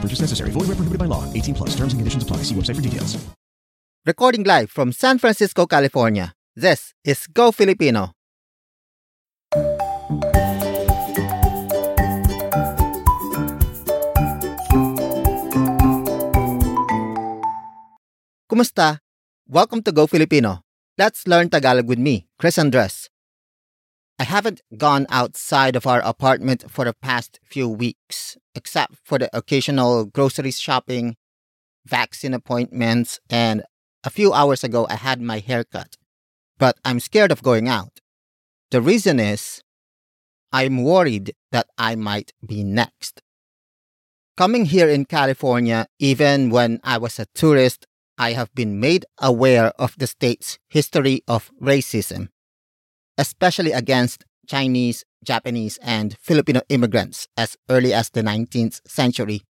Purchase necessary. Void where prohibited by law. 18 plus. Terms and conditions apply. See website for details. Recording live from San Francisco, California. This is Go Filipino. Kumusta? Welcome to Go Filipino. Let's learn Tagalog with me, Chris Andres. I haven't gone outside of our apartment for the past few weeks, except for the occasional grocery shopping, vaccine appointments, and a few hours ago I had my hair cut. But I'm scared of going out. The reason is I'm worried that I might be next. Coming here in California, even when I was a tourist, I have been made aware of the state's history of racism, especially against Chinese, Japanese, and Filipino immigrants as early as the 19th century.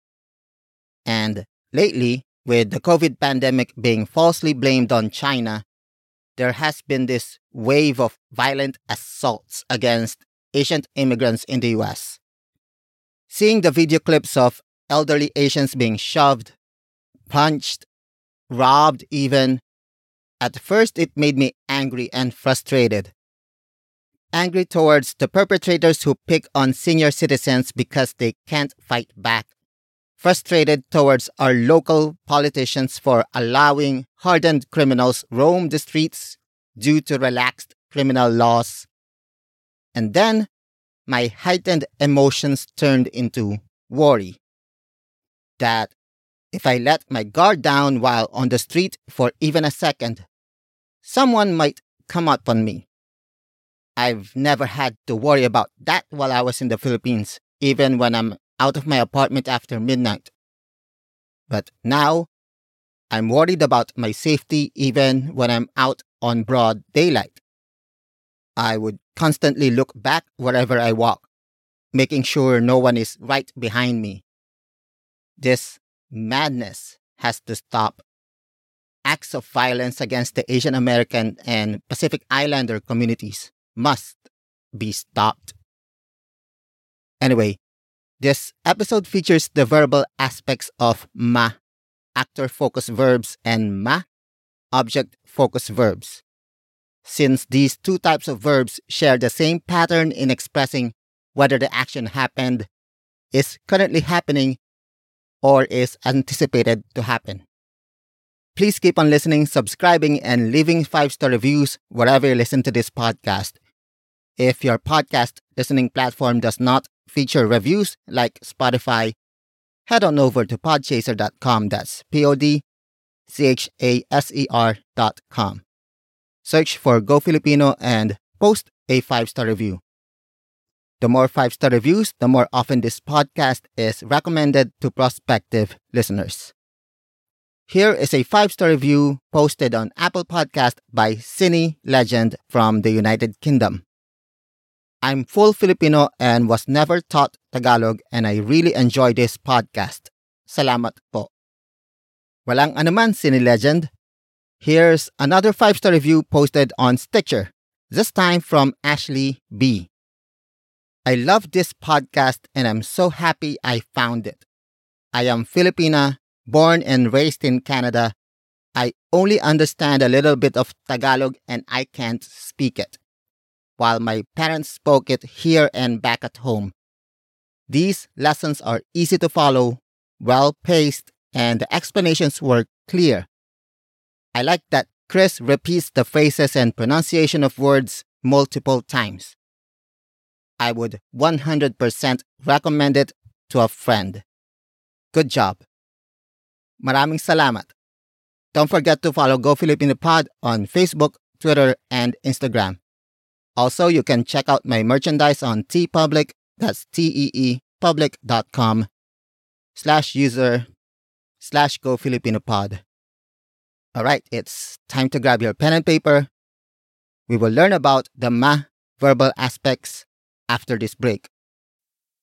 And lately, with the COVID pandemic being falsely blamed on China, there has been this wave of violent assaults against Asian immigrants in the US. Seeing the video clips of elderly Asians being shoved, punched, robbed even. At first, it made me angry and frustrated. Angry towards the perpetrators who pick on senior citizens because they can't fight back. Frustrated towards our local politicians for allowing hardened criminals roam the streets due to relaxed criminal laws. And then my heightened emotions turned into worry. That if I let my guard down while on the street for even a second, someone might come up on me. I've never had to worry about that while I was in the Philippines, even when I'm out of my apartment after midnight. But now, I'm worried about my safety even when I'm out on broad daylight. I would constantly look back wherever I walk, making sure no one is right behind me. This madness has to stop. Acts of violence against the Asian American and Pacific Islander communities must be stopped. Anyway, this episode features the verbal aspects of ma, actor focused verbs, and ma, object focused verbs. Since these two types of verbs share the same pattern in expressing whether the action happened, is currently happening, or is anticipated to happen. Please keep on listening, subscribing, and leaving five star reviews wherever you listen to this podcast. If your podcast listening platform does not feature reviews like Spotify, head on over to podchaser.com. That's P O D C H A S E R.com. Search for Go Filipino and post a five star review. The more five star reviews, the more often this podcast is recommended to prospective listeners. Here is a five star review posted on Apple Podcast by Cine Legend from the United Kingdom. I'm full Filipino and was never taught Tagalog and I really enjoy this podcast. Salamat po. Walang anuman, Cine Legend. Here's another five star review posted on Stitcher, this time from Ashley B. I love this podcast and I'm so happy I found it. I am Filipina, born and raised in Canada. I only understand a little bit of Tagalog and I can't speak it, while my parents spoke it here and back at home. These lessons are easy to follow, well paced, and the explanations were clear. I like that Chris repeats the phrases and pronunciation of words multiple times. I would 100% recommend it to a friend. Good job. Maraming salamat. Don't forget to follow Go Filipino Pod on Facebook, Twitter, and Instagram. Also, you can check out my merchandise on TeePublic, that's T-E-E, public.com, slash user, slash Go Filipino Pod. All right, it's time to grab your pen and paper. We will learn about the ma verbal aspects after this break.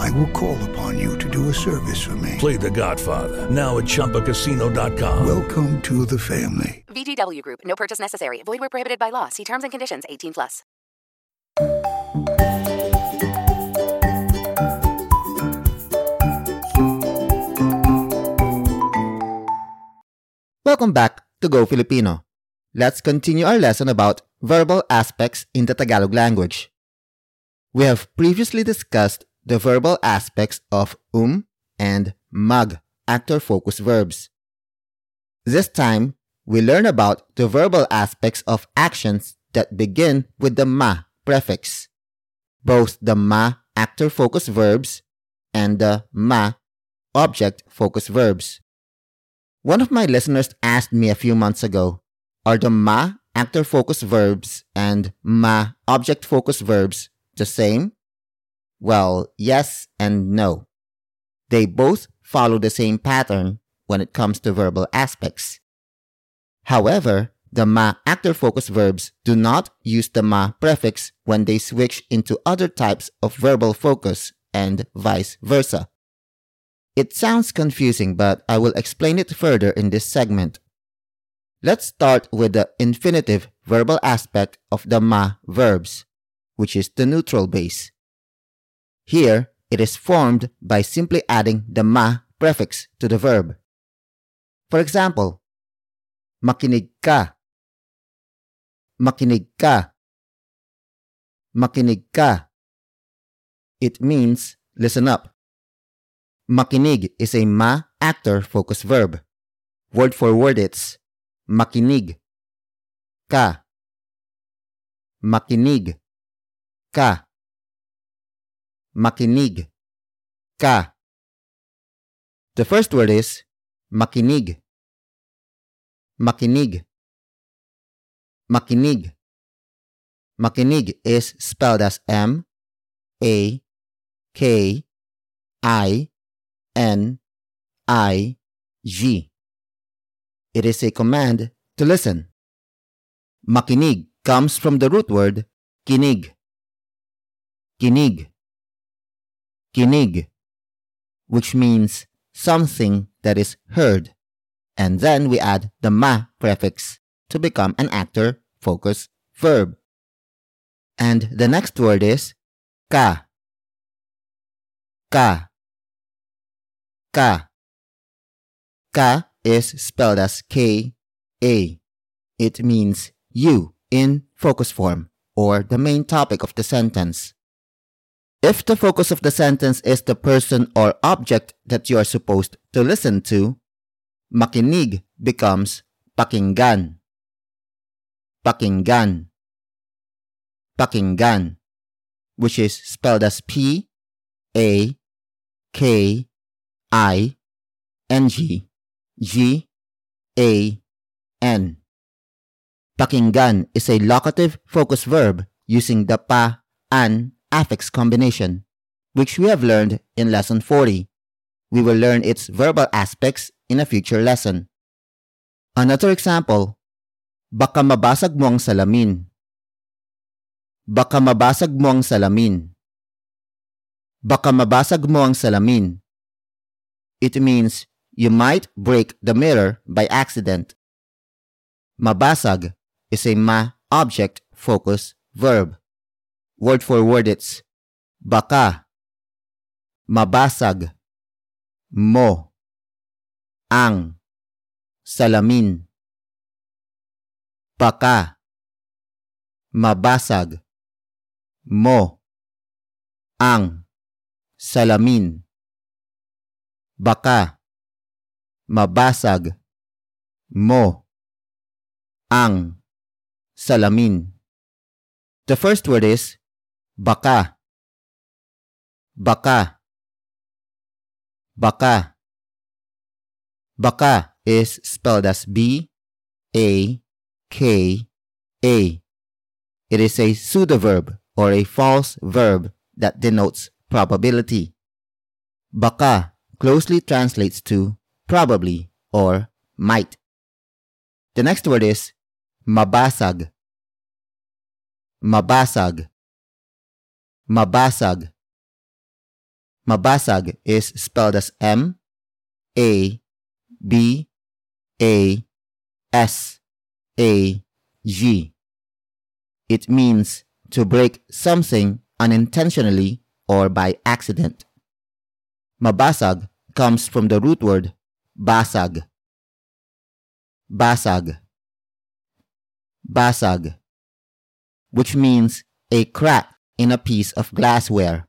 I will call upon you to do a service for me. Play The Godfather now at ChumbaCasino.com. Welcome to the family. VGW Group. No purchase necessary. Void where prohibited by law. See terms and conditions. 18 plus. Welcome back to Go Filipino. Let's continue our lesson about verbal aspects in the Tagalog language. We have previously discussed the verbal aspects of um and mag, actor focus verbs. This time, we learn about the verbal aspects of actions that begin with the ma prefix, both the ma actor focus verbs and the ma object focus verbs. One of my listeners asked me a few months ago, are the ma actor focus verbs and ma object focus verbs the same? Well, yes and no. They both follow the same pattern when it comes to verbal aspects. However, the ma actor focus verbs do not use the ma prefix when they switch into other types of verbal focus and vice versa. It sounds confusing, but I will explain it further in this segment. Let's start with the infinitive verbal aspect of the ma verbs, which is the neutral base. Here, it is formed by simply adding the ma prefix to the verb. For example, makinig ka, makinig ka, makinig ka. It means listen up. Makinig is a ma actor focus verb. Word for word it's makinig ka makinig ka makinig ka. The first word is makinig. Makinig. Makinig. Makinig is spelled as M A K I N I G. It is a command to listen. Makinig comes from the root word kinig. Kinig. Kinig, which means something that is heard. And then we add the ma prefix to become an actor focus verb. And the next word is ka. Ka. Ka. Ka is spelled as K A. It means you in focus form or the main topic of the sentence. If the focus of the sentence is the person or object that you are supposed to listen to, makinig becomes pakinggan. Pakinggan. Pakinggan, which is spelled as P A K I N G G A N. Pakinggan is a locative focus verb using the pa an affix combination, which we have learned in lesson 40. We will learn its verbal aspects in a future lesson. Another example, baka mabasag mo ang salamin. Baka mabasag mo ang salamin. Baka mabasag mo ang salamin. It means you might break the mirror by accident. Mabasag is a ma object focus verb. Word for word it's baka, mabasag, mo, ang, salamin. Baka, mabasag, mo, ang, salamin. Baka, mabasag, mo, ang, salamin. The first word is baka. Baka. Baka. Baka is spelled as B A K A. It is a pseudoverb or a false verb that denotes probability. Baka closely translates to probably or might. The next word is mabasag. Mabasag. Mabasag. Mabasag is spelled as M A B A S A G. It means to break something unintentionally or by accident. Mabasag comes from the root word basag. Basag. Basag, which means a crack in a piece of glassware.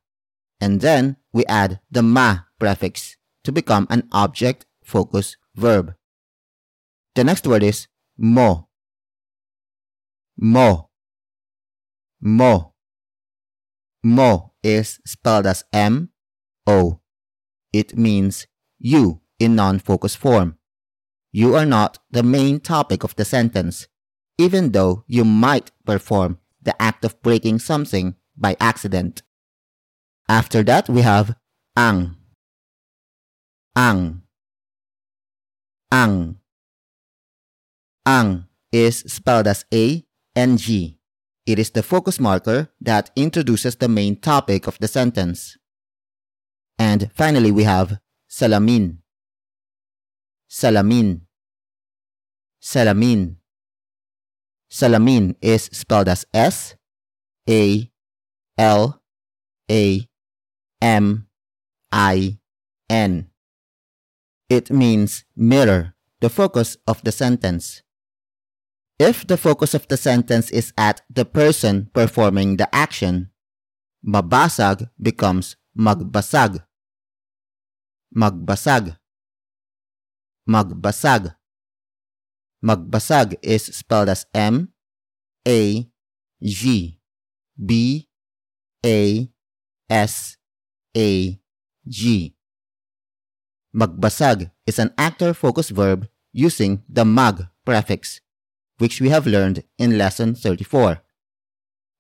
And then we add the ma prefix to become an object focus verb. The next word is mo. Mo. Mo. Mo is spelled as M O. It means you in non focus form. You are not the main topic of the sentence, even though you might perform the act of breaking something by accident. After that, we have ang. Ang. Ang. Ang is spelled as A N G. It is the focus marker that introduces the main topic of the sentence. And finally, we have salamin. Salamin. Salamin. Salamin is spelled as S A L A M I N. It means mirror, the focus of the sentence. If the focus of the sentence is at the person performing the action, mabasag becomes magbasag. Magbasag. Magbasag. Magbasag is spelled as M A G B A S A G. Magbasag is an actor-focused verb using the mag prefix, which we have learned in lesson 34.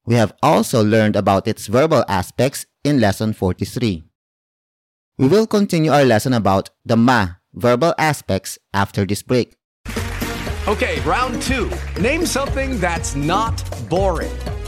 We have also learned about its verbal aspects in lesson 43. We will continue our lesson about the ma verbal aspects after this break. Okay, round two. Name something that's not boring.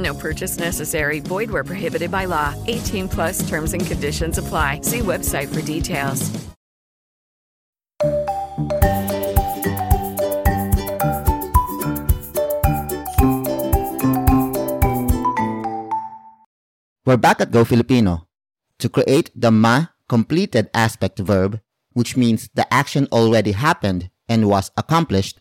No purchase necessary. Void where prohibited by law. 18 plus terms and conditions apply. See website for details. We're back at Go Filipino. To create the ma completed aspect verb, which means the action already happened and was accomplished,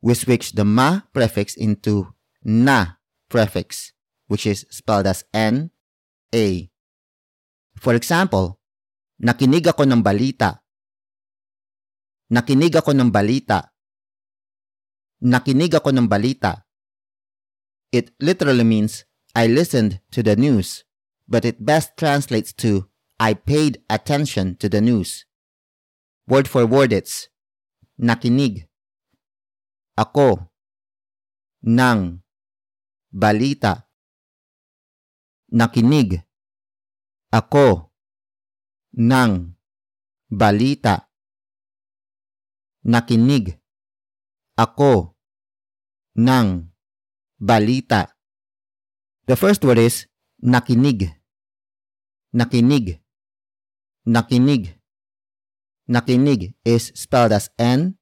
we switch the ma prefix into na prefix, which is spelled as N, A. For example, nakinig ako ng balita. Nakinig ako ng balita. Nakinig ako ng balita. It literally means I listened to the news, but it best translates to I paid attention to the news. Word for word it's nakinig. Ako. Nang. Balita. Nakinig. Ako. Nang. Balita. Nakinig. Ako. Nang. Balita. The first word is nakinig. Nakinig. Nakinig. Nakinig is spelled as N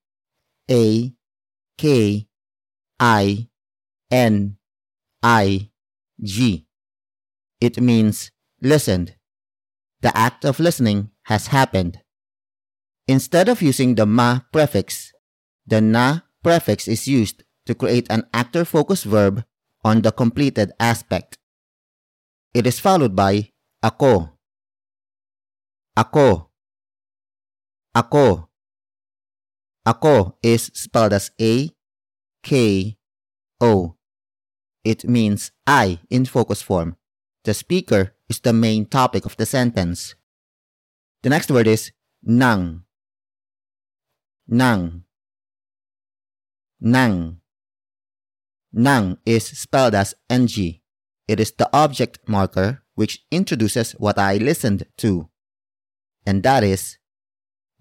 A K I N I G. It means listened. The act of listening has happened. Instead of using the ma prefix, the na prefix is used to create an actor focused verb on the completed aspect. It is followed by ako. Ako. Ako. Ako is spelled as A K O. It means I in focus form. The speaker is the main topic of the sentence. The next word is nang. Nang. Nang. Nang is spelled as ng. It is the object marker which introduces what I listened to. And that is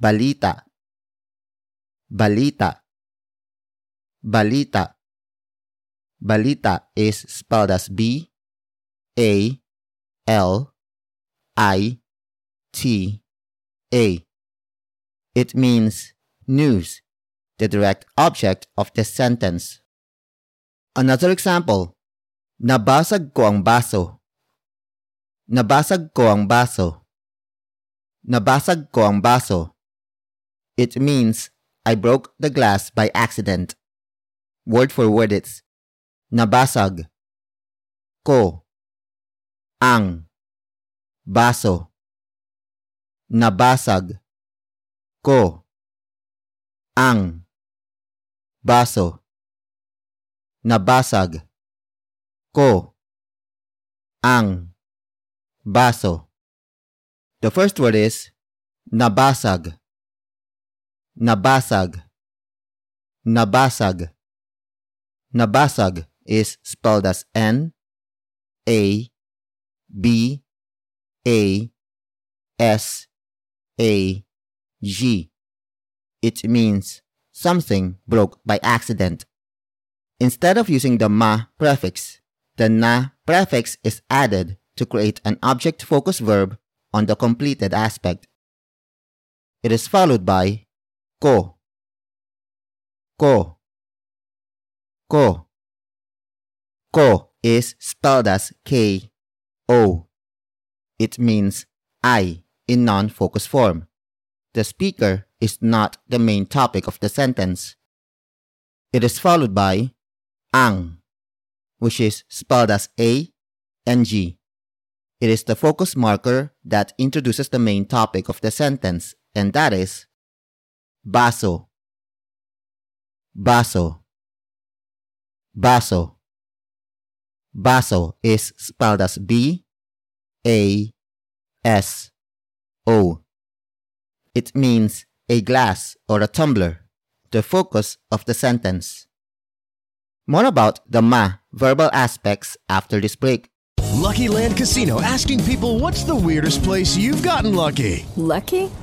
balita. Balita. Balita. Balita is spelled as B A L I T A. It means news, the direct object of the sentence. Another example, nabasag ko ang baso. Nabasag ko ang baso. Nabasag ko ang baso. It means I broke the glass by accident. Word for word it's nabasag. Ko. Ang. Baso. Nabasag. Ko. Ang. Baso. Nabasag. Ko. Ang, baso. The first word is nabasag, nabasag, nabasag. Nabasag is spelled as N A B A S A G. It means something broke by accident. Instead of using the ma prefix, the na prefix is added to create an object focus verb on the completed aspect. It is followed by ko, ko, ko. Ko is spelled as K O. It means I in non focus form. The speaker is not the main topic of the sentence. It is followed by ang, which is spelled as A N G. It is the focus marker that introduces the main topic of the sentence, and that is baso. Baso. Baso. Baso is spelled as B A S O. It means a glass or a tumbler, the focus of the sentence. More about the ma verbal aspects after this break. Lucky Land Casino asking people what's the weirdest place you've gotten lucky? Lucky?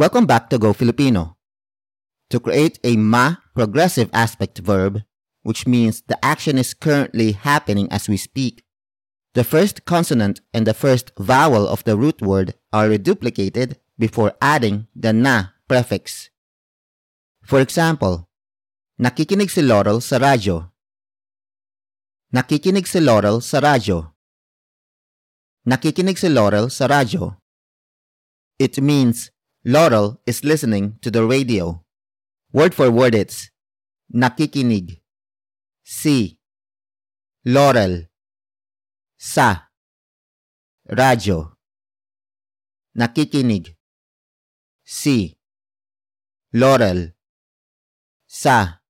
Welcome back to Go Filipino. To create a ma progressive aspect verb, which means the action is currently happening as we speak, the first consonant and the first vowel of the root word are reduplicated before adding the na prefix. For example, nakikinig si Laurel sa radyo. Nakikinig si Laurel sa radyo. Nakikinig si Laurel sa radyo. It means Laurel is listening to the radio. Word for word it's nakikinig. Si. Laurel. Sa. Radyo. Nakikinig. Si. Laurel. Sa.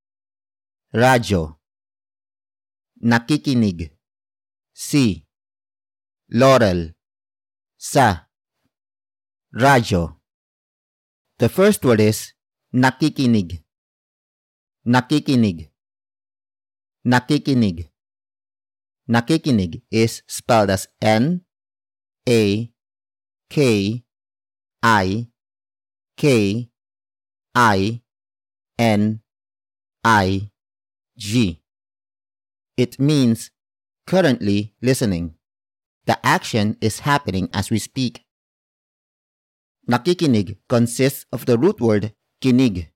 Radyo. Nakikinig. Si. Laurel. Sa. Radyo. The first word is nakikinig. Nakikinig. Nakikinig. Nakikinig is spelled as N A K I K I N I G. It means currently listening. The action is happening as we speak. Nakikinig consists of the root word kinig,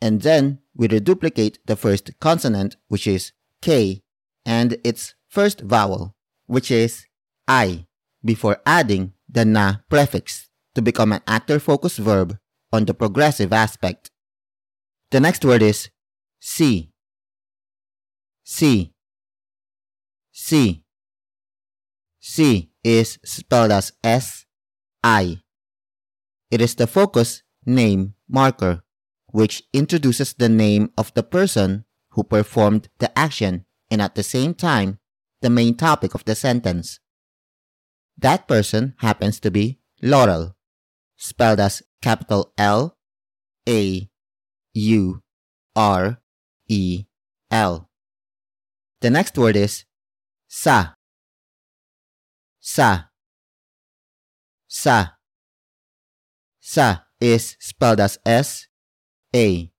and then we reduplicate the first consonant, which is K, and its first vowel, which is I, before adding the na prefix to become an actor focused verb on the progressive aspect. The next word is si. Si. Si. Si is spelled as S I. It is the focus name marker, which introduces the name of the person who performed the action and at the same time the main topic of the sentence. That person happens to be Laurel, spelled as capital L A U R E L. The next word is sa. Sa. Sa. Sa is spelled as S A.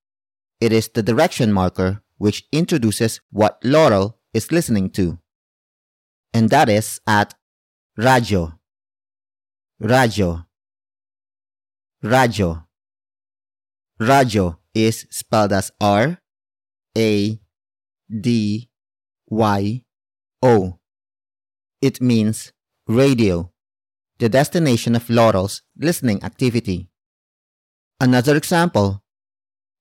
It is the direction marker which introduces what Laurel is listening to. And that is at radio. Radyo. Radio. Radyo is spelled as R A D Y O. It means radio, the destination of Laurel's listening activity. Another example,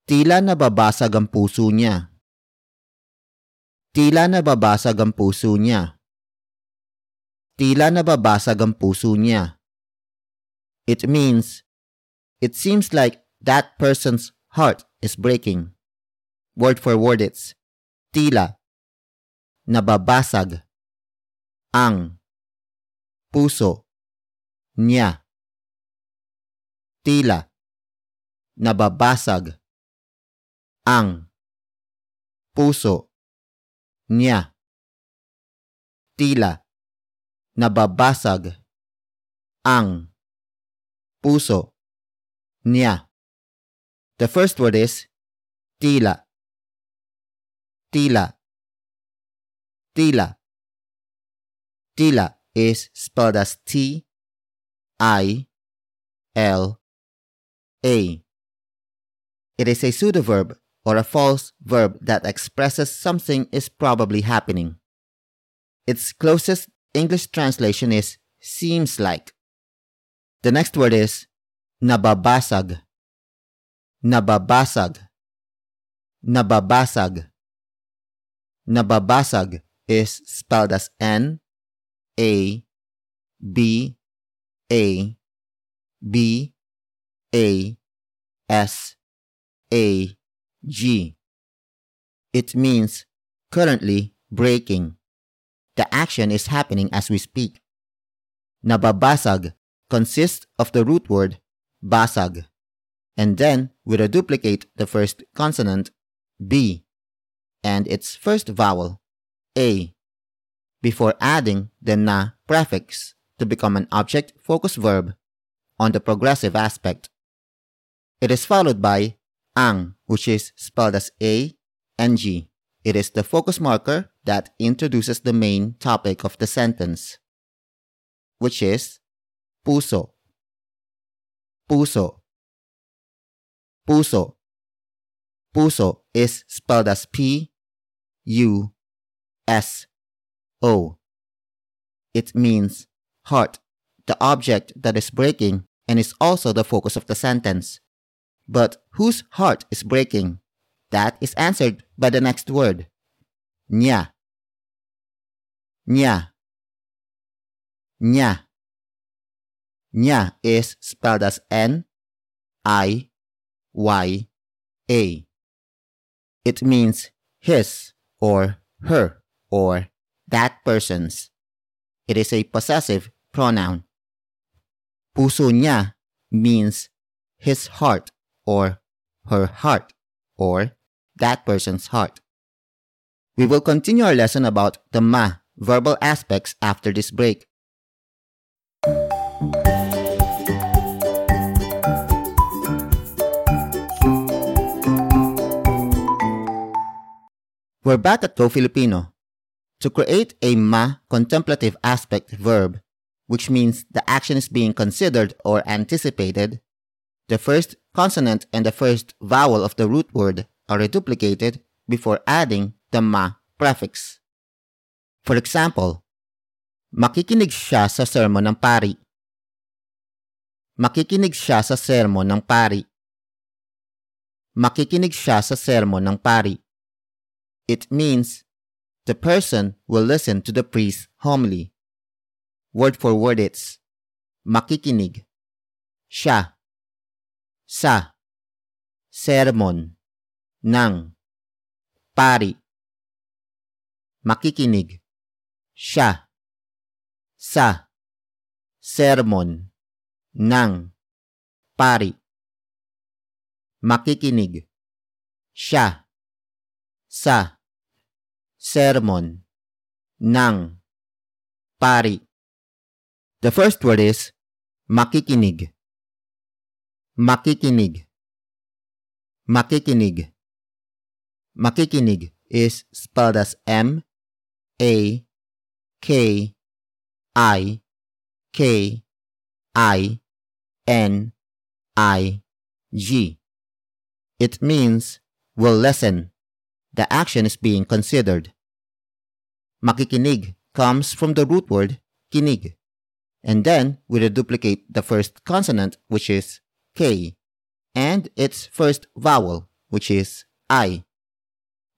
tila nababasag ang puso niya. Tila nababasag ang puso niya. Tila nababasag ang puso niya. It means, it seems like that person's heart is breaking. Word for word it's, tila, nababasag, ang, puso, niya. Tila, nababasag, ang, puso, niya. Tila, nababasag, ang, puso, niya. The first word is tila. Tila. Tila. Tila is spelled as T I L A. It is a pseudoverb or a false verb that expresses something is probably happening. Its closest English translation is seems like. The next word is nababasag. Nababasag. Nababasag. Nababasag is spelled as N A B A B A S A G. It means currently breaking. The action is happening as we speak. Nababasag consists of the root word basag, and then we reduplicate the first consonant B and its first vowel A before adding the na prefix to become an object focus verb on the progressive aspect. It is followed by ang, which is spelled as a A N G. It is the focus marker that introduces the main topic of the sentence, which is puso. Puso. Puso. Puso is spelled as P U S O. It means heart, the object that is breaking and is also the focus of the sentence. But whose heart is breaking? That is answered by the next word. Niya. Niya. Niya. Niya is spelled as N I Y A. It means his or her or that person's. It is a possessive pronoun. Puso niya means his heart or her heart or that person's heart. We will continue our lesson about the ma verbal aspects after this break. We're back at Go Filipino. To create a ma contemplative aspect verb, which means the action is being considered or anticipated, the first consonant and the first vowel of the root word are reduplicated before adding the ma prefix. For example, makikinig siya sa sermon ng pari. Makikinig siya sa sermon ng pari. Makikinig siya sa sermon ng pari. It means the person will listen to the priest's homily. Word for word it's makikinig, siya, sa, sermon, ng, pari. Makikinig, siya, sa, sermon, ng, pari. Makikinig, siya, sa, sermon, ng, pari. The first word is makikinig. Makikinig. Makikinig. Makikinig is spelled as M A K I K I N I G. It means will listen, the action is being considered. Makikinig comes from the root word kinig, and then we reduplicate the first consonant, which is K, and its first vowel, which is I,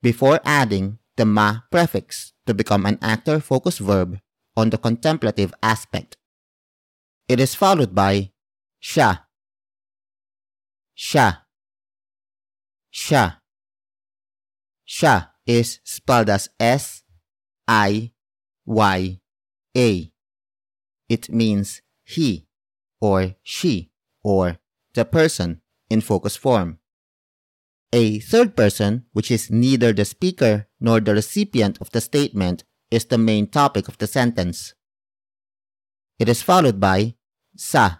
before adding the ma prefix to become an actor focused verb on the contemplative aspect. It is followed by sha, sha, sha. Sha is spelled as S I Y A. It means he or she or the person in focus form. A third person, which is neither the speaker nor the recipient of the statement, is the main topic of the sentence. It is followed by sa,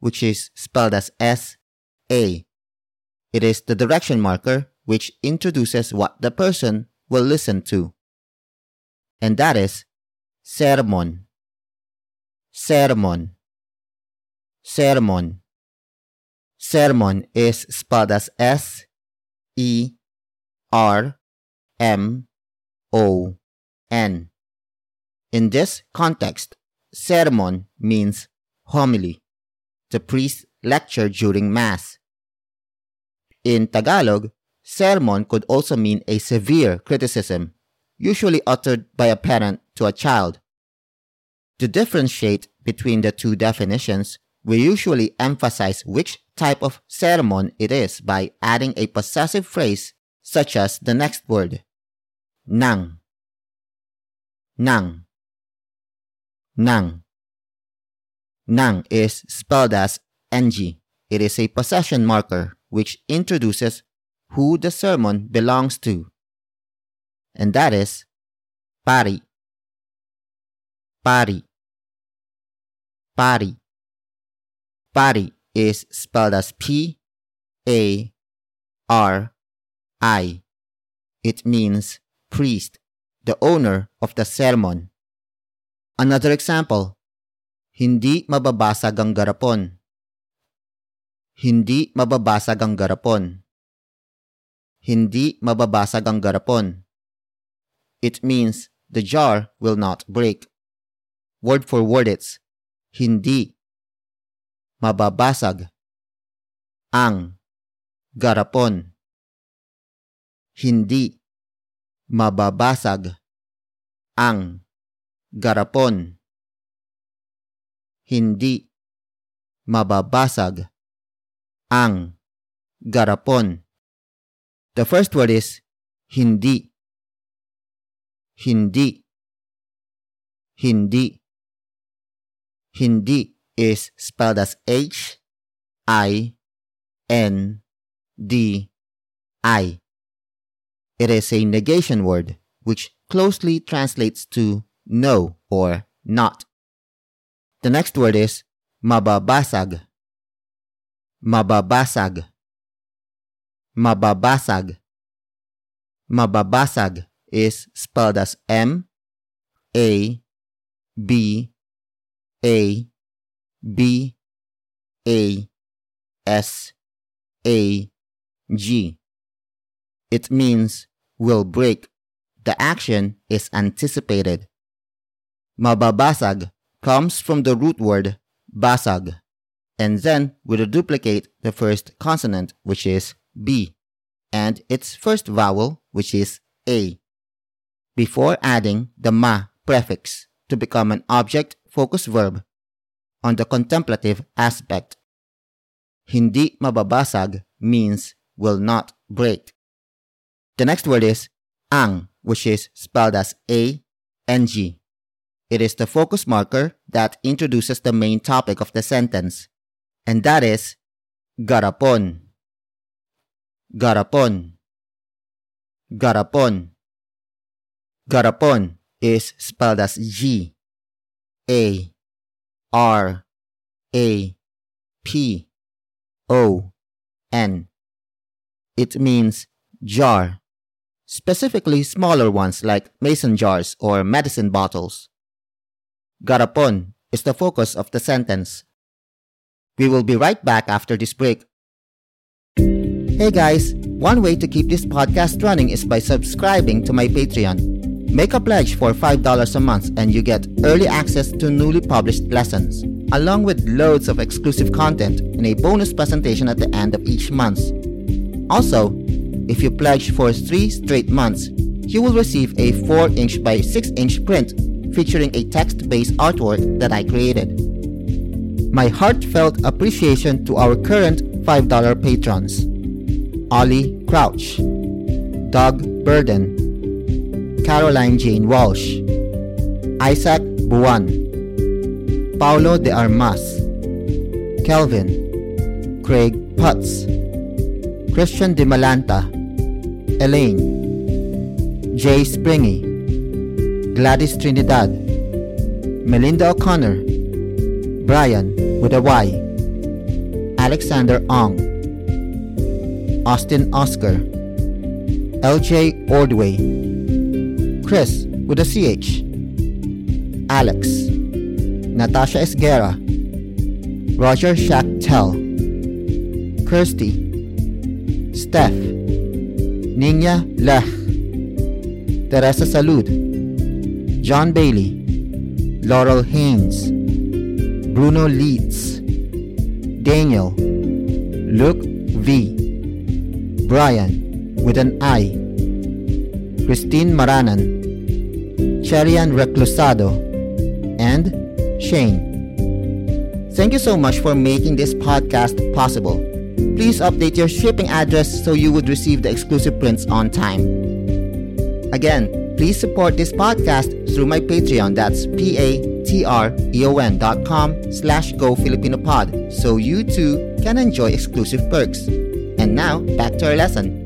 which is spelled as S A. It is the direction marker which introduces what the person will listen to. And that is sermon. Sermon. Sermon. Sermon is spelled as S E R M O N. In this context, sermon means homily, the priest lecture during Mass. In Tagalog, sermon could also mean a severe criticism, usually uttered by a parent to a child. To differentiate between the two definitions, we usually emphasize which type of sermon it is by adding a possessive phrase such as the next word, nang. Nang. Nang. Nang is spelled as ng. It is a possession marker which introduces who the sermon belongs to. And that is pari. Pari. Pari. Pari is spelled as P A R I. It means priest, the owner of the sermon. Another example, hindi mababasag ang garapon. Hindi mababasag ang garapon. Hindi mababasag ang garapon. It means the jar will not break. Word for word it's hindi mababasag ang garapon. Hindi mababasag ang garapon. Hindi mababasag ang garapon. The first word is hindi. Hindi. Hindi. Hindi is spelled as H I N D I. It is a negation word which closely translates to no or not. The next word is mababasag. Mababasag. Mababasag. Mababasag is spelled as M A B A B A S A G. It means will break. The action is anticipated. Mababasag comes from the root word basag, and then we duplicate the first consonant, which is B, and its first vowel, which is A, before adding the ma prefix to become an object focused verb on the contemplative aspect. Hindi mababasag means will not break. The next word is ang, which is spelled as A N G. It is the focus marker that introduces the main topic of the sentence, and that is garapon. Garapon. Garapon. Garapon is spelled as G A R A P O N. It means jar, specifically smaller ones like mason jars or medicine bottles. Garapon is the focus of the sentence. We will be right back after this break. Hey guys, one way to keep this podcast running is by subscribing to my Patreon. Make a pledge for $5 a month and you get early access to newly published lessons, along with loads of exclusive content and a bonus presentation at the end of each month. Also, if you pledge for three straight months, you will receive a 4 inch by 6 inch print featuring a text based artwork that I created. My heartfelt appreciation to our current $5 patrons Ollie Crouch, Doug Burden, Caroline Jane Walsh, Isaac Buwan, Paulo de Armas, Kelvin, Craig Putz, Christian de Malanta, Elaine, Jay Springy, Gladys Trinidad, Melinda O'Connor, Brian with a Y, Alexander Ong, Austin Oscar, LJ Ordway, Chris with a CH, Alex, Natasha Esguerra, Roger Schachtel, Kirsty, Steph, Nina Lech, Teresa Salud, John Bailey, Laurel Haynes, Bruno Leeds, Daniel, Luke V, Brian with an I, Christine Maranan, Cherian Reclusado, and Shane. Thank you so much for making this podcast possible. Please update your shipping address so you would receive the exclusive prints on time. Again, please support this podcast through my Patreon. That's P-A-T-R-E-O-N dot com slash Go Filipino Pod so you too can enjoy exclusive perks. And now, back to our lesson.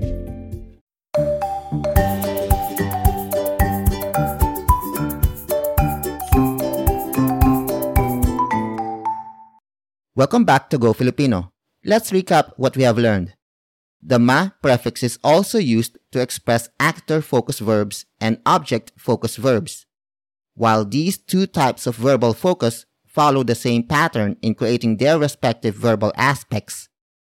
Welcome back to Go Filipino. Let's recap what we have learned. The ma prefix is also used to express actor focused verbs and object focused verbs. While these two types of verbal focus follow the same pattern in creating their respective verbal aspects,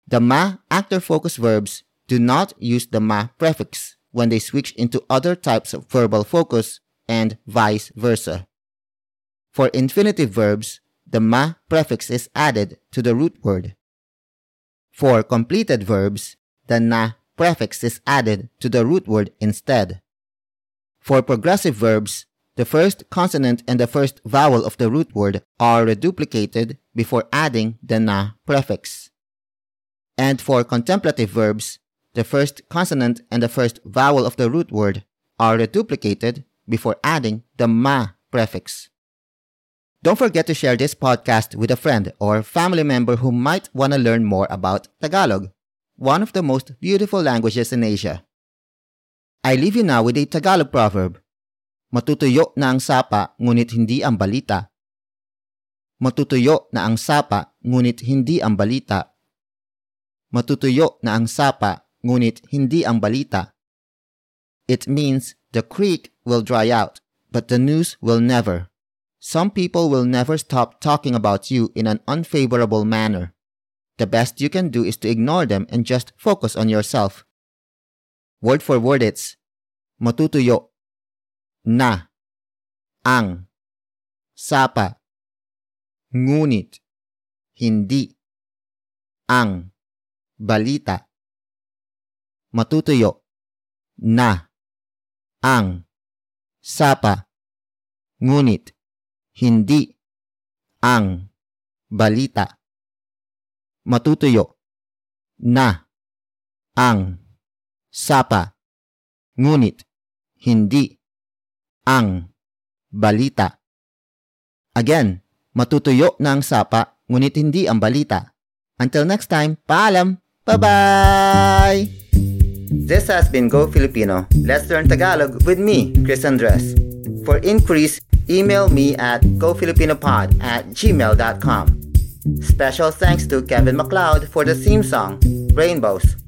the ma actor focused verbs do not use the ma prefix when they switch into other types of verbal focus and vice versa. For infinitive verbs, the ma prefix is added to the root word. For completed verbs, the na prefix is added to the root word instead. For progressive verbs, the first consonant and the first vowel of the root word are reduplicated before adding the na prefix. And for contemplative verbs, the first consonant and the first vowel of the root word are reduplicated before adding the ma prefix. Don't forget to share this podcast with a friend or family member who might want to learn more about Tagalog, one of the most beautiful languages in Asia. I leave you now with a Tagalog proverb. Matutuyo na ang sapa ngunit hindi ang balita. Matutuyo na ang sapa ngunit hindi ang balita. Matutuyo na ang sapa ngunit hindi ang balita. It means the creek will dry out, but the news will never. Some people will never stop talking about you in an unfavorable manner. The best you can do is to ignore them and just focus on yourself. Word for word it's matutuyo, na, ang, sapa, ngunit, hindi, ang, balita. Matutuyo, na, ang, sapa, ngunit, hindi, ang, balita. Matutuyo, na, ang, sapa, ngunit, hindi, ang, balita. Again, matutuyo na ang sapa, ngunit hindi ang balita. Until next time, paalam! Bye-bye! This has been Go Filipino. Let's learn Tagalog with me, Chris Andres. For inquiries, email me at gofilipinopod at gmail.com. Special thanks to Kevin MacLeod for the theme song, Rainbows.